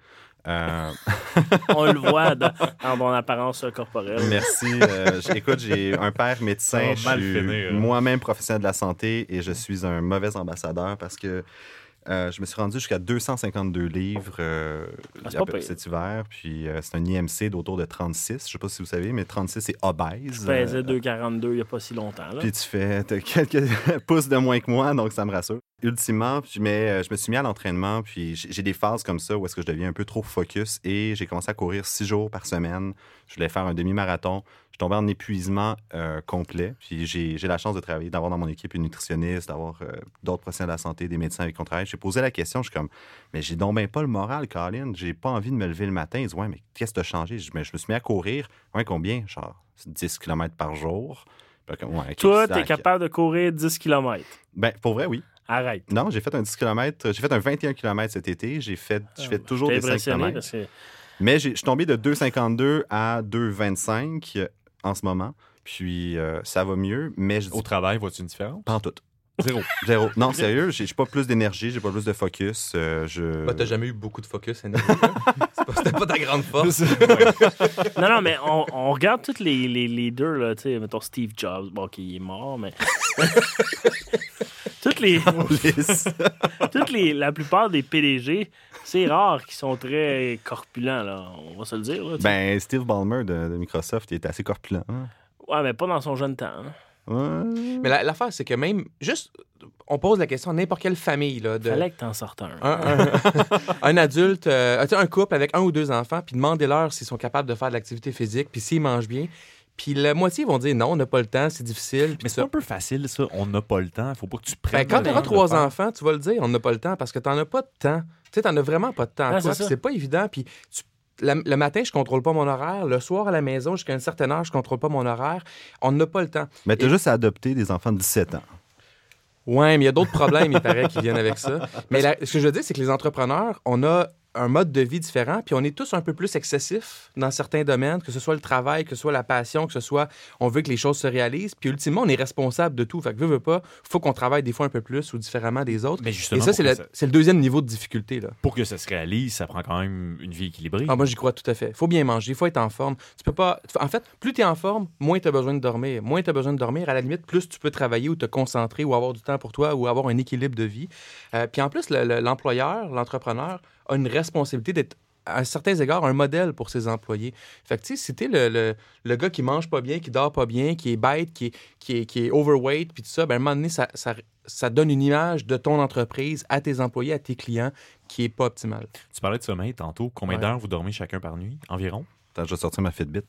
Euh, [laughs] On le voit dans, dans ton apparence corporelle. merci. Euh, écoute, j'ai un père médecin. Je suis hein. moi-même professionnel de la santé et je suis un mauvais ambassadeur parce que euh, je me suis rendu jusqu'à 252 livres euh, Ah, cet hiver. Puis euh, c'est un IMC d'autour de 36. Je sais pas si vous savez, mais 36, c'est obèse. Je pesais Euh, 2,42 il n'y a pas si longtemps. Là. Puis tu fais quelques [laughs] pouces de moins que moi, donc ça me rassure. Ultimement, puis, mais je me suis mis à l'entraînement, puis j'ai j'ai des phases comme ça où est-ce que je deviens un peu trop focus et j'ai commencé à courir six jours par semaine. Je voulais faire un demi-marathon. Je tombais en épuisement euh, complet. Puis j'ai j'ai la chance de travailler, d'avoir dans mon équipe une nutritionniste, d'avoir euh, d'autres professionnels de la santé, des médecins avec qui on travaille. J'ai posé la question, je suis comme, mais j'ai donc ben pas le moral, Colin. J'ai pas envie de me lever le matin. Ils disent, ouais, mais qu'est-ce qui t'a changé? Je, mais je me suis mis à courir. Ouais, combien? Genre 10 km par jour. Comme, ouais, Toi, tu es sac. capable de courir 10 km. Ben, pour vrai, oui. Arrête. Non, j'ai fait un 10 km. J'ai fait un 21 km cet été. J'ai fait, je fais toujours des 5 impressionné km. parce que Mais j'ai- je suis tombé de 2,52 à 2,25 euh, en ce moment. Puis euh, ça va mieux, mais je dis Au travail, vois-tu une différence? pas en tout. Zéro. [laughs] Zéro. Non, sérieux, j'ai j'ai pas plus d'énergie, j'ai pas plus de focus. euh, je... Bah, t'as jamais eu beaucoup de focus, anyway, là. [laughs] C'est pas- C'était pas ta grande force. Non, non, mais on, on regarde tous les, les leaders, là, tu sais, mettons Steve Jobs, bon, qui est mort, mais. [laughs] toutes les, [laughs] [laughs] toutes les, la plupart des PDG, c'est rare qu'ils sont très corpulents, là. On va se le dire, là. ben, Steve Ballmer de, de Microsoft, il est assez corpulent. hein. Ouais, mais pas dans son jeune temps. hein. Ouais. Mais la- l'affaire, c'est que même, juste, on pose la question à n'importe quelle famille, là, de, Fallait que t'en sortes un. un, un- [laughs] un adulte, euh, un couple avec un ou deux enfants, puis demandez-leur s'ils sont capables de faire de l'activité physique, puis s'ils mangent bien. Puis la moitié vont dire non, on n'a pas le temps, c'est difficile. Mais c'est un peu facile, ça. On n'a pas le temps. faut pas que tu Ben, prennes. quand le tu auras trois enfants, tu vas le dire, on n'a pas le temps parce que tu n'en as pas de temps. Tu sais, tu n'en as vraiment pas de temps. C'est pas évident. Puis tu- la- le matin, je contrôle pas mon horaire. Le soir, à la maison, jusqu'à une certaine heure, je contrôle pas mon horaire. On n'a pas le temps. Mais t'as Et- juste à adopter des enfants de 17 ans. Ouais, mais il y a d'autres problèmes, il paraît, qui viennent avec ça. Mais la- ce que je veux dire, c'est que les entrepreneurs, on a un mode de vie différent, puis on est tous un peu plus excessifs dans certains domaines, que ce soit le travail, que ce soit la passion, que ce soit on veut que les choses se réalisent, puis ultimement, on est responsable de tout. Fait que veut, veut pas, faut qu'on travaille des fois un peu plus ou différemment des autres. Mais Et justement, ça, c'est le, ça- c'est le deuxième niveau de difficulté, là. pour que ça se réalise, ça prend quand même une vie équilibrée. Ah, moi, j'y crois tout à fait. Il faut bien manger, il faut être en forme. Tu peux pas. En fait, plus tu es en forme, moins tu as besoin de dormir. Moins tu as besoin de dormir, à la limite, plus tu peux travailler ou te concentrer ou avoir du temps pour toi ou avoir un équilibre de vie. Euh, puis en plus, le- le- l'employeur, l'entrepreneur a une responsabilité d'être à certains égards un modèle pour ses employés. Fait que tu sais, si t'es le, le, le gars qui mange pas bien, qui dort pas bien, qui est bête, qui est, qui est, qui est overweight, puis tout ça, ben à un moment donné, ça, ça, ça donne une image de ton entreprise à tes employés, à tes clients, qui est pas optimale. Tu parlais de sommeil tantôt. Combien Ouais. d'heures vous dormez chacun par nuit, environ? Attends, je vais sortir ma Fitbit.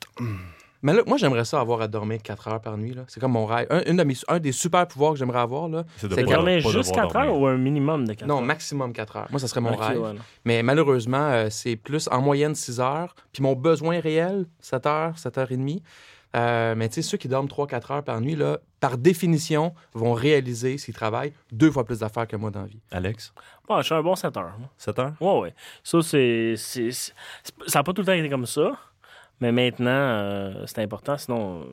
Mais là, moi, j'aimerais ça avoir à dormir 4 heures par nuit. là. C'est comme mon rêve. Un, une de mes- un des super pouvoirs que j'aimerais avoir, là, C'est de dormir juste devoir 4 heures ou un minimum de 4 non, heures? maximum 4 heures. Moi, ça serait mon Ok, rêve. non. Mais malheureusement, euh, c'est plus en moyenne 6 heures. Puis mon besoin réel, 7 heures, 7 heures et demie. Euh, mais tu sais, ceux qui dorment 3-4 heures par nuit, là, par définition, vont réaliser, s'ils travaillent, deux fois plus d'affaires que moi dans la vie. Alex, Ouais, je suis un bon 7 heures. moi. 7 heures? Ouais, ouais. Ça, c'est. c'est- c'est- Ça n'a pas tout le temps été comme ça. Mais maintenant, euh, c'est important. Sinon, euh,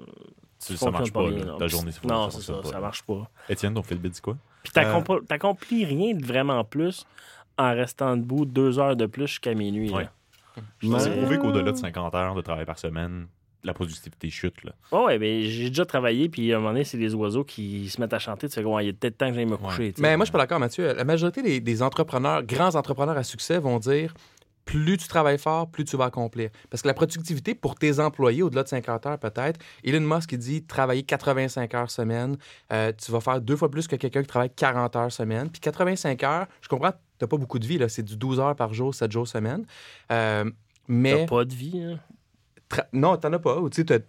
Tu- ça marche pas, bien, là. là. Ta journée, c'est Non, ça c'est ça. pas, Ça marche pas. Étienne, ton Philbit dit quoi? Puis t'accomp- t'accomplis rien de vraiment plus en restant debout deux heures de plus jusqu'à minuit. Ouais. Ouais. C'est prouvé qu'au-delà de 50 heures de travail par semaine, la productivité chute. Là. Ouais, ouais, ben, j'ai déjà travaillé, puis à un moment donné, c'est les oiseaux qui se mettent à chanter. Tu sais, ouais, il y a peut-être temps que j'aille me coucher. Mais moi, je suis pas d'accord, Mathieu. La majorité des, des entrepreneurs, grands entrepreneurs à succès, vont dire plus tu travailles fort, plus tu vas accomplir. Parce que la productivité pour tes employés, au-delà de 50 heures peut-être, Elon Musk, il dit travailler 85 heures semaine, euh, tu vas faire deux fois plus que quelqu'un qui travaille 40 heures semaine. Puis 85 heures, je comprends, tu pas beaucoup de vie, là, c'est du 12 heures par jour, 7 jours semaine. Euh, T'as mais pas de vie. hein? Tra- Non, t'en as pas. Tu t'as-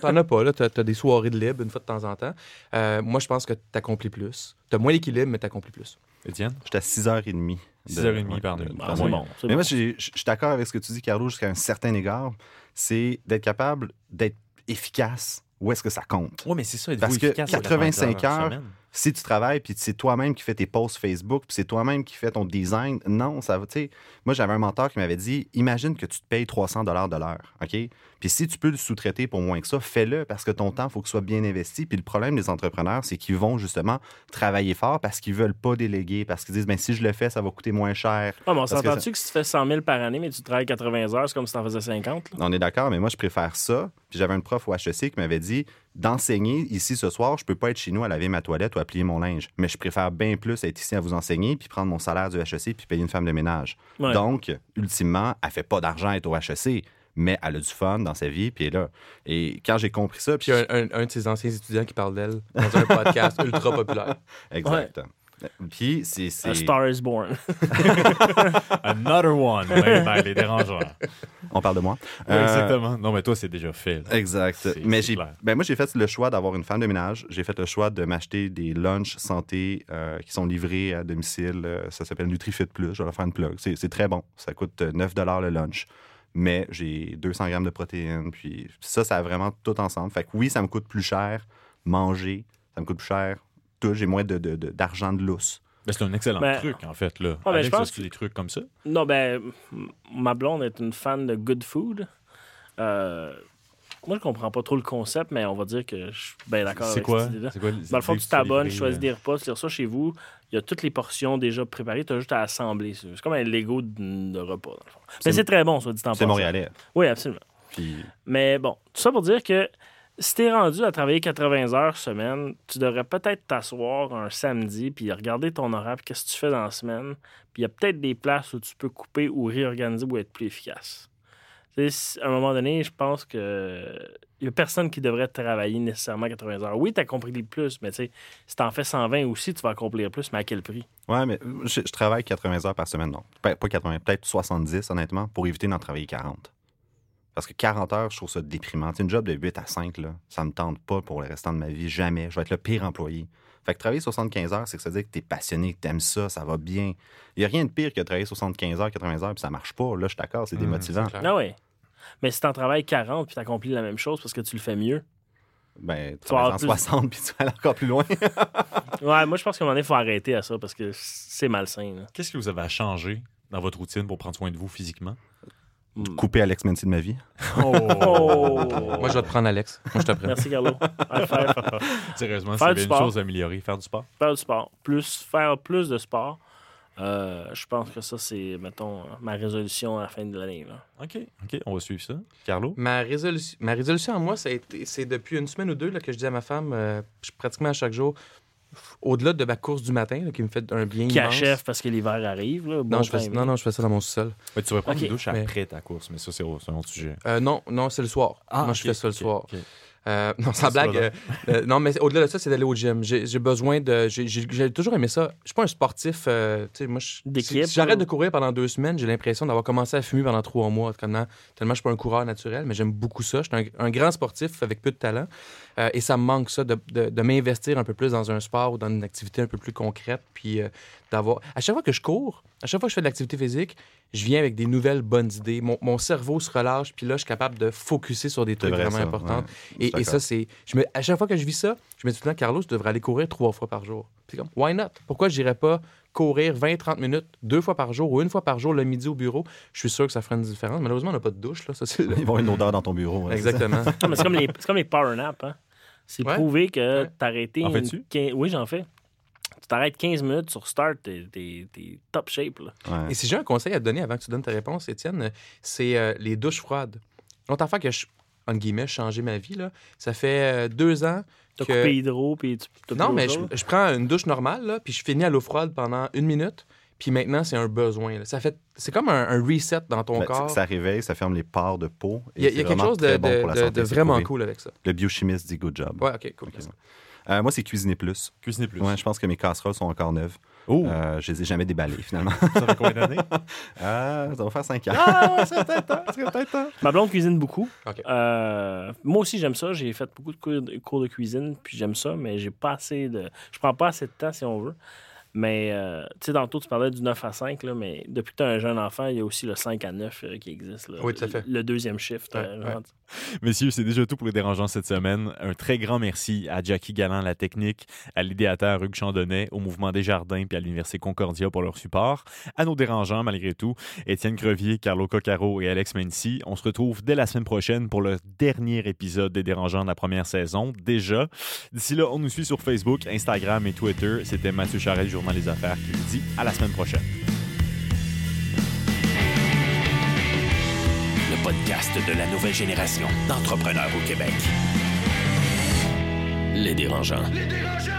t'en as pas. Là, t'as, t'as des soirées de libre une fois de temps en temps. Euh, moi, je pense que t'accomplis plus. T'as moins d'équilibre, mais t'accomplis plus. Étienne? J'étais à 6h30. 6h30 par nuit. Ah, bon. Mais moi, je suis d'accord avec ce que tu dis, Carlo, jusqu'à un certain égard. C'est d'être capable d'être efficace où est-ce que ça compte? Oui, mais c'est ça. Parce êtes-vous que efficace à 85 80 heures, semaine? Si tu travailles, puis c'est toi-même qui fais tes posts Facebook, puis c'est toi-même qui fais ton design, non, ça va, tu sais. Moi, j'avais un mentor qui m'avait dit imagine que tu te payes 300 de l'heure, OK? Puis si tu peux le sous-traiter pour moins que ça, fais-le parce que ton temps, il faut qu'il soit bien investi. Puis le problème des entrepreneurs, c'est qu'ils vont justement travailler fort parce qu'ils veulent pas déléguer, parce qu'ils disent ben si je le fais, ça va coûter moins cher. Ouais, mais on que s'entend-tu que si tu fais 100 000 par année, mais tu travailles 80 heures, c'est comme si tu en faisais 50? là? On est d'accord, mais moi, je préfère ça. Puis j'avais un prof au HEC qui m'avait dit d'enseigner ici ce soir, je peux pas être chez nous à laver ma toilette ou à plier mon linge, mais je préfère bien plus être ici à vous enseigner puis prendre mon salaire du HEC puis payer une femme de ménage. Ouais. Donc, ultimement, elle fait pas d'argent à être au HEC, mais elle a du fun dans sa vie puis elle est là. Et quand j'ai compris ça, puis Puis un, un- un de ses anciens étudiants qui parle d'elle dans un podcast ultra populaire. [laughs] exact. Puis c'est A Star is Born. [laughs] Another one. Ouais, ben, les dérangeants. on parle de moi. Euh, exactement. Non, mais toi, c'est déjà fait. là. Exact. C'est- Mais c'est j'ai, ben moi, j'ai fait le choix d'avoir une femme de ménage. J'ai fait le choix de m'acheter des lunchs santé euh, qui sont livrés à domicile. Euh, ça s'appelle NutriFit Plus. Je vais leur faire une plug. C'est, c'est très bon. Ça coûte euh, 9 le lunch. Mais j'ai 200 grammes de protéines. Puis ça, ça a vraiment tout ensemble. Fait que oui, ça me coûte plus cher manger. Ça me coûte plus cher tout. J'ai moins de, de- de- d'argent de lousse. Ben, c'est un excellent Ben, truc, en fait. Là. ben, Alex, je pense as-tu des trucs comme ça. Non, ben, ma blonde est une fan de good food. Euh, moi, je comprends pas trop le concept, mais on va dire que je suis bien d'accord C'est avec quoi? cette idée-là. C'est quoi Dans le fond, tu t'abonnes, tu choisis des repas, tu reçois chez vous. Il y a toutes les portions déjà préparées, tu as juste à assembler. C'est c'est comme un Lego de, de repas, dans le fond. Mais C'est- c'est très bon, soit dit en C'est passant. montréalais. Oui, absolument. Puis Mais bon, tout ça pour dire que si t'es rendu à travailler 80 heures semaine, tu devrais peut-être t'asseoir un samedi puis regarder ton horaire, qu'est-ce que tu fais dans la semaine. Puis il y a peut-être des places où tu peux couper ou réorganiser ou être plus efficace. Tu à un moment donné, je pense que il y a personne qui devrait travailler nécessairement 80 heures. Oui, tu accomplis plus, mais tu si t'en fais 120 aussi, tu vas accomplir plus, mais à quel prix? Ouais, mais je, je travaille 80 heures par semaine, non. Pas 80, peut-être 70, honnêtement, pour éviter d'en travailler 40. Parce que 40 heures, je trouve ça déprimant. Tu sais, une job de 8 à 5, là, ça me tente pas pour le restant de ma vie. Jamais. Je vais être le pire employé. Fait que travailler 75 heures, c'est que ça veut dire que tu es passionné, que tu aimes ça, ça va bien. Il n'y a rien de pire que de travailler 75 heures, 80 heures, puis ça marche pas. Là, je suis d'accord, c'est Hum, démotivant. Ah oui. Mais si t'en travailles 40 puis t'accomplis la même chose parce que tu le fais mieux. Ben, tu vas en plus- 60, puis tu vas aller encore plus loin. [laughs] Ouais, moi, je pense qu'à un moment donné, il faut arrêter à ça parce que c'est malsain. là. Qu'est-ce que vous avez à changer dans votre routine pour prendre soin de vous physiquement? Hmm. Couper Alex Mency de ma vie. [laughs] Oh! Moi, je vais te prendre Alex. Moi, je te prends. Merci, Carlo. [laughs] Sérieusement, c'est une chose à améliorer. Faire du sport. Faire du sport. Plus, faire plus de sport. Euh, je pense que ça, c'est, mettons, ma résolution à la fin de l'année. là. OK. OK, on va suivre ça. Carlo? Ma résolution, ma résolution à moi, ça a été- c'est depuis une semaine ou deux là, que je dis à ma femme, euh, je- pratiquement à chaque jour, au-delà de ma course du matin, là, qui me fait un bien Qui immense. achève parce que l'hiver arrive. Là, bon Non, je fais, non, non, je fais ça dans mon sous-sol. Ouais, tu vas prendre OK, une douche mais- après ta course, mais ça, c'est un autre sujet. Euh, non, non, c'est le soir. moi, je fais ça le soir. Euh, non, [laughs] sans blague. euh, euh, non, mais au-delà de ça, c'est d'aller au gym. J'ai besoin de. j'ai- toujours aimé ça. Je suis pas un sportif. euh, tu sais, moi, si, si j'arrête ou- de courir pendant deux semaines, j'ai l'impression d'avoir commencé à fumer pendant trois mois. Tellement, tellement je suis pas un coureur naturel, mais j'aime beaucoup ça. Je suis un, un grand sportif avec peu de talent. Euh, et ça me manque, ça, de, de- de m'investir un peu plus dans un sport ou dans une activité un peu plus concrète. Puis euh, d'avoir. À chaque fois que je cours, à chaque fois que je fais de l'activité physique, je viens avec des nouvelles bonnes idées. Mon, mon cerveau se relâche, puis là, je suis capable de focuser sur des trucs vrai, vraiment ça, importants. ouais. Et, et ça, c'est. je me- À chaque fois que je vis ça, je me dis tout le temps, Carlos, tu devrais aller courir trois fois par jour. Puis c'est comme, why not? Pourquoi je n'irais pas courir 20-30 minutes deux fois par jour ou une fois par jour le midi au bureau? Je suis sûr que ça ferait une différence. Malheureusement, on n'a pas de douche. Là. Ça, [laughs] Ils vont avoir une odeur dans ton bureau. ouais, c'est ça. Exactement. [laughs] Non, mais c'est comme les, c'est comme les power naps. Hein. C'est Ouais. prouvé que Ouais. t'arrêter. En fais-tu? quin- Oui, j'en fais. Tu t'arrêtes 15 minutes sur start, t'es, t'es- t'es top shape. Là. Ouais. Et si j'ai un conseil à te donner avant que tu donnes ta réponse, Étienne, c'est euh, les douches froides. L'autre affaire que je, en guillemets, changé ma vie, là, ça fait euh, deux ans T'as que... coupé hydro, puis tu t'as Non, mais je, prends une douche normale, là, puis je finis à l'eau froide pendant une minute, puis maintenant, c'est un besoin. là. Ça fait... C'est comme un, un reset dans ton Ben, corps. Ça réveille, ça ferme les pores de peau. Il y a, y quelque chose de, bon de- pour la de- santé, de c'est vraiment cool avec ça. Le biochimiste dit good job. Ouais, OK, cool. Euh, moi, c'est cuisiner plus. Cuisiner plus. Ouais, je pense que mes casseroles sont encore neuves. Oh, Euh, je les ai jamais déballées, finalement. ça fait combien d'années? Ah, [laughs] ça va faire 5 ans. ah, ouais, ça peut-être temps. Peut-être temps. Ma blonde cuisine beaucoup. Euh, moi aussi, j'aime ça. J'ai fait beaucoup de cours de, cours de cuisine, puis j'aime ça, mais j'ai pas assez de. Je prends pas assez de temps si on veut. Mais, euh, tu sais, tantôt, tu parlais du 9 à 5, là, mais depuis que tu as un jeune enfant, il y a aussi le 5 à 9 euh, qui existe. là. Oui, tout à fait. Le deuxième shift. Ouais, euh, ouais. Messieurs, c'est déjà tout pour les dérangeants cette semaine. Un très grand merci à Jackie Galland, la technique, à l'idéateur Hugues Chandonnet, au Mouvement des Jardins puis à l'Université Concordia pour leur support. À nos dérangeants, malgré tout, Étienne Crevier, Carlo Coccaro et Alex Mency. On se retrouve dès la semaine prochaine pour le dernier épisode des dérangeants de la première saison, déjà. D'ici là, on nous suit sur Facebook, Instagram et Twitter. C'était Mathieu Charret, Journal sûrement les affaires qu'il dit. À la semaine prochaine. Le podcast de la nouvelle génération d'entrepreneurs au Québec. Les dérangeants. Les dérangeants!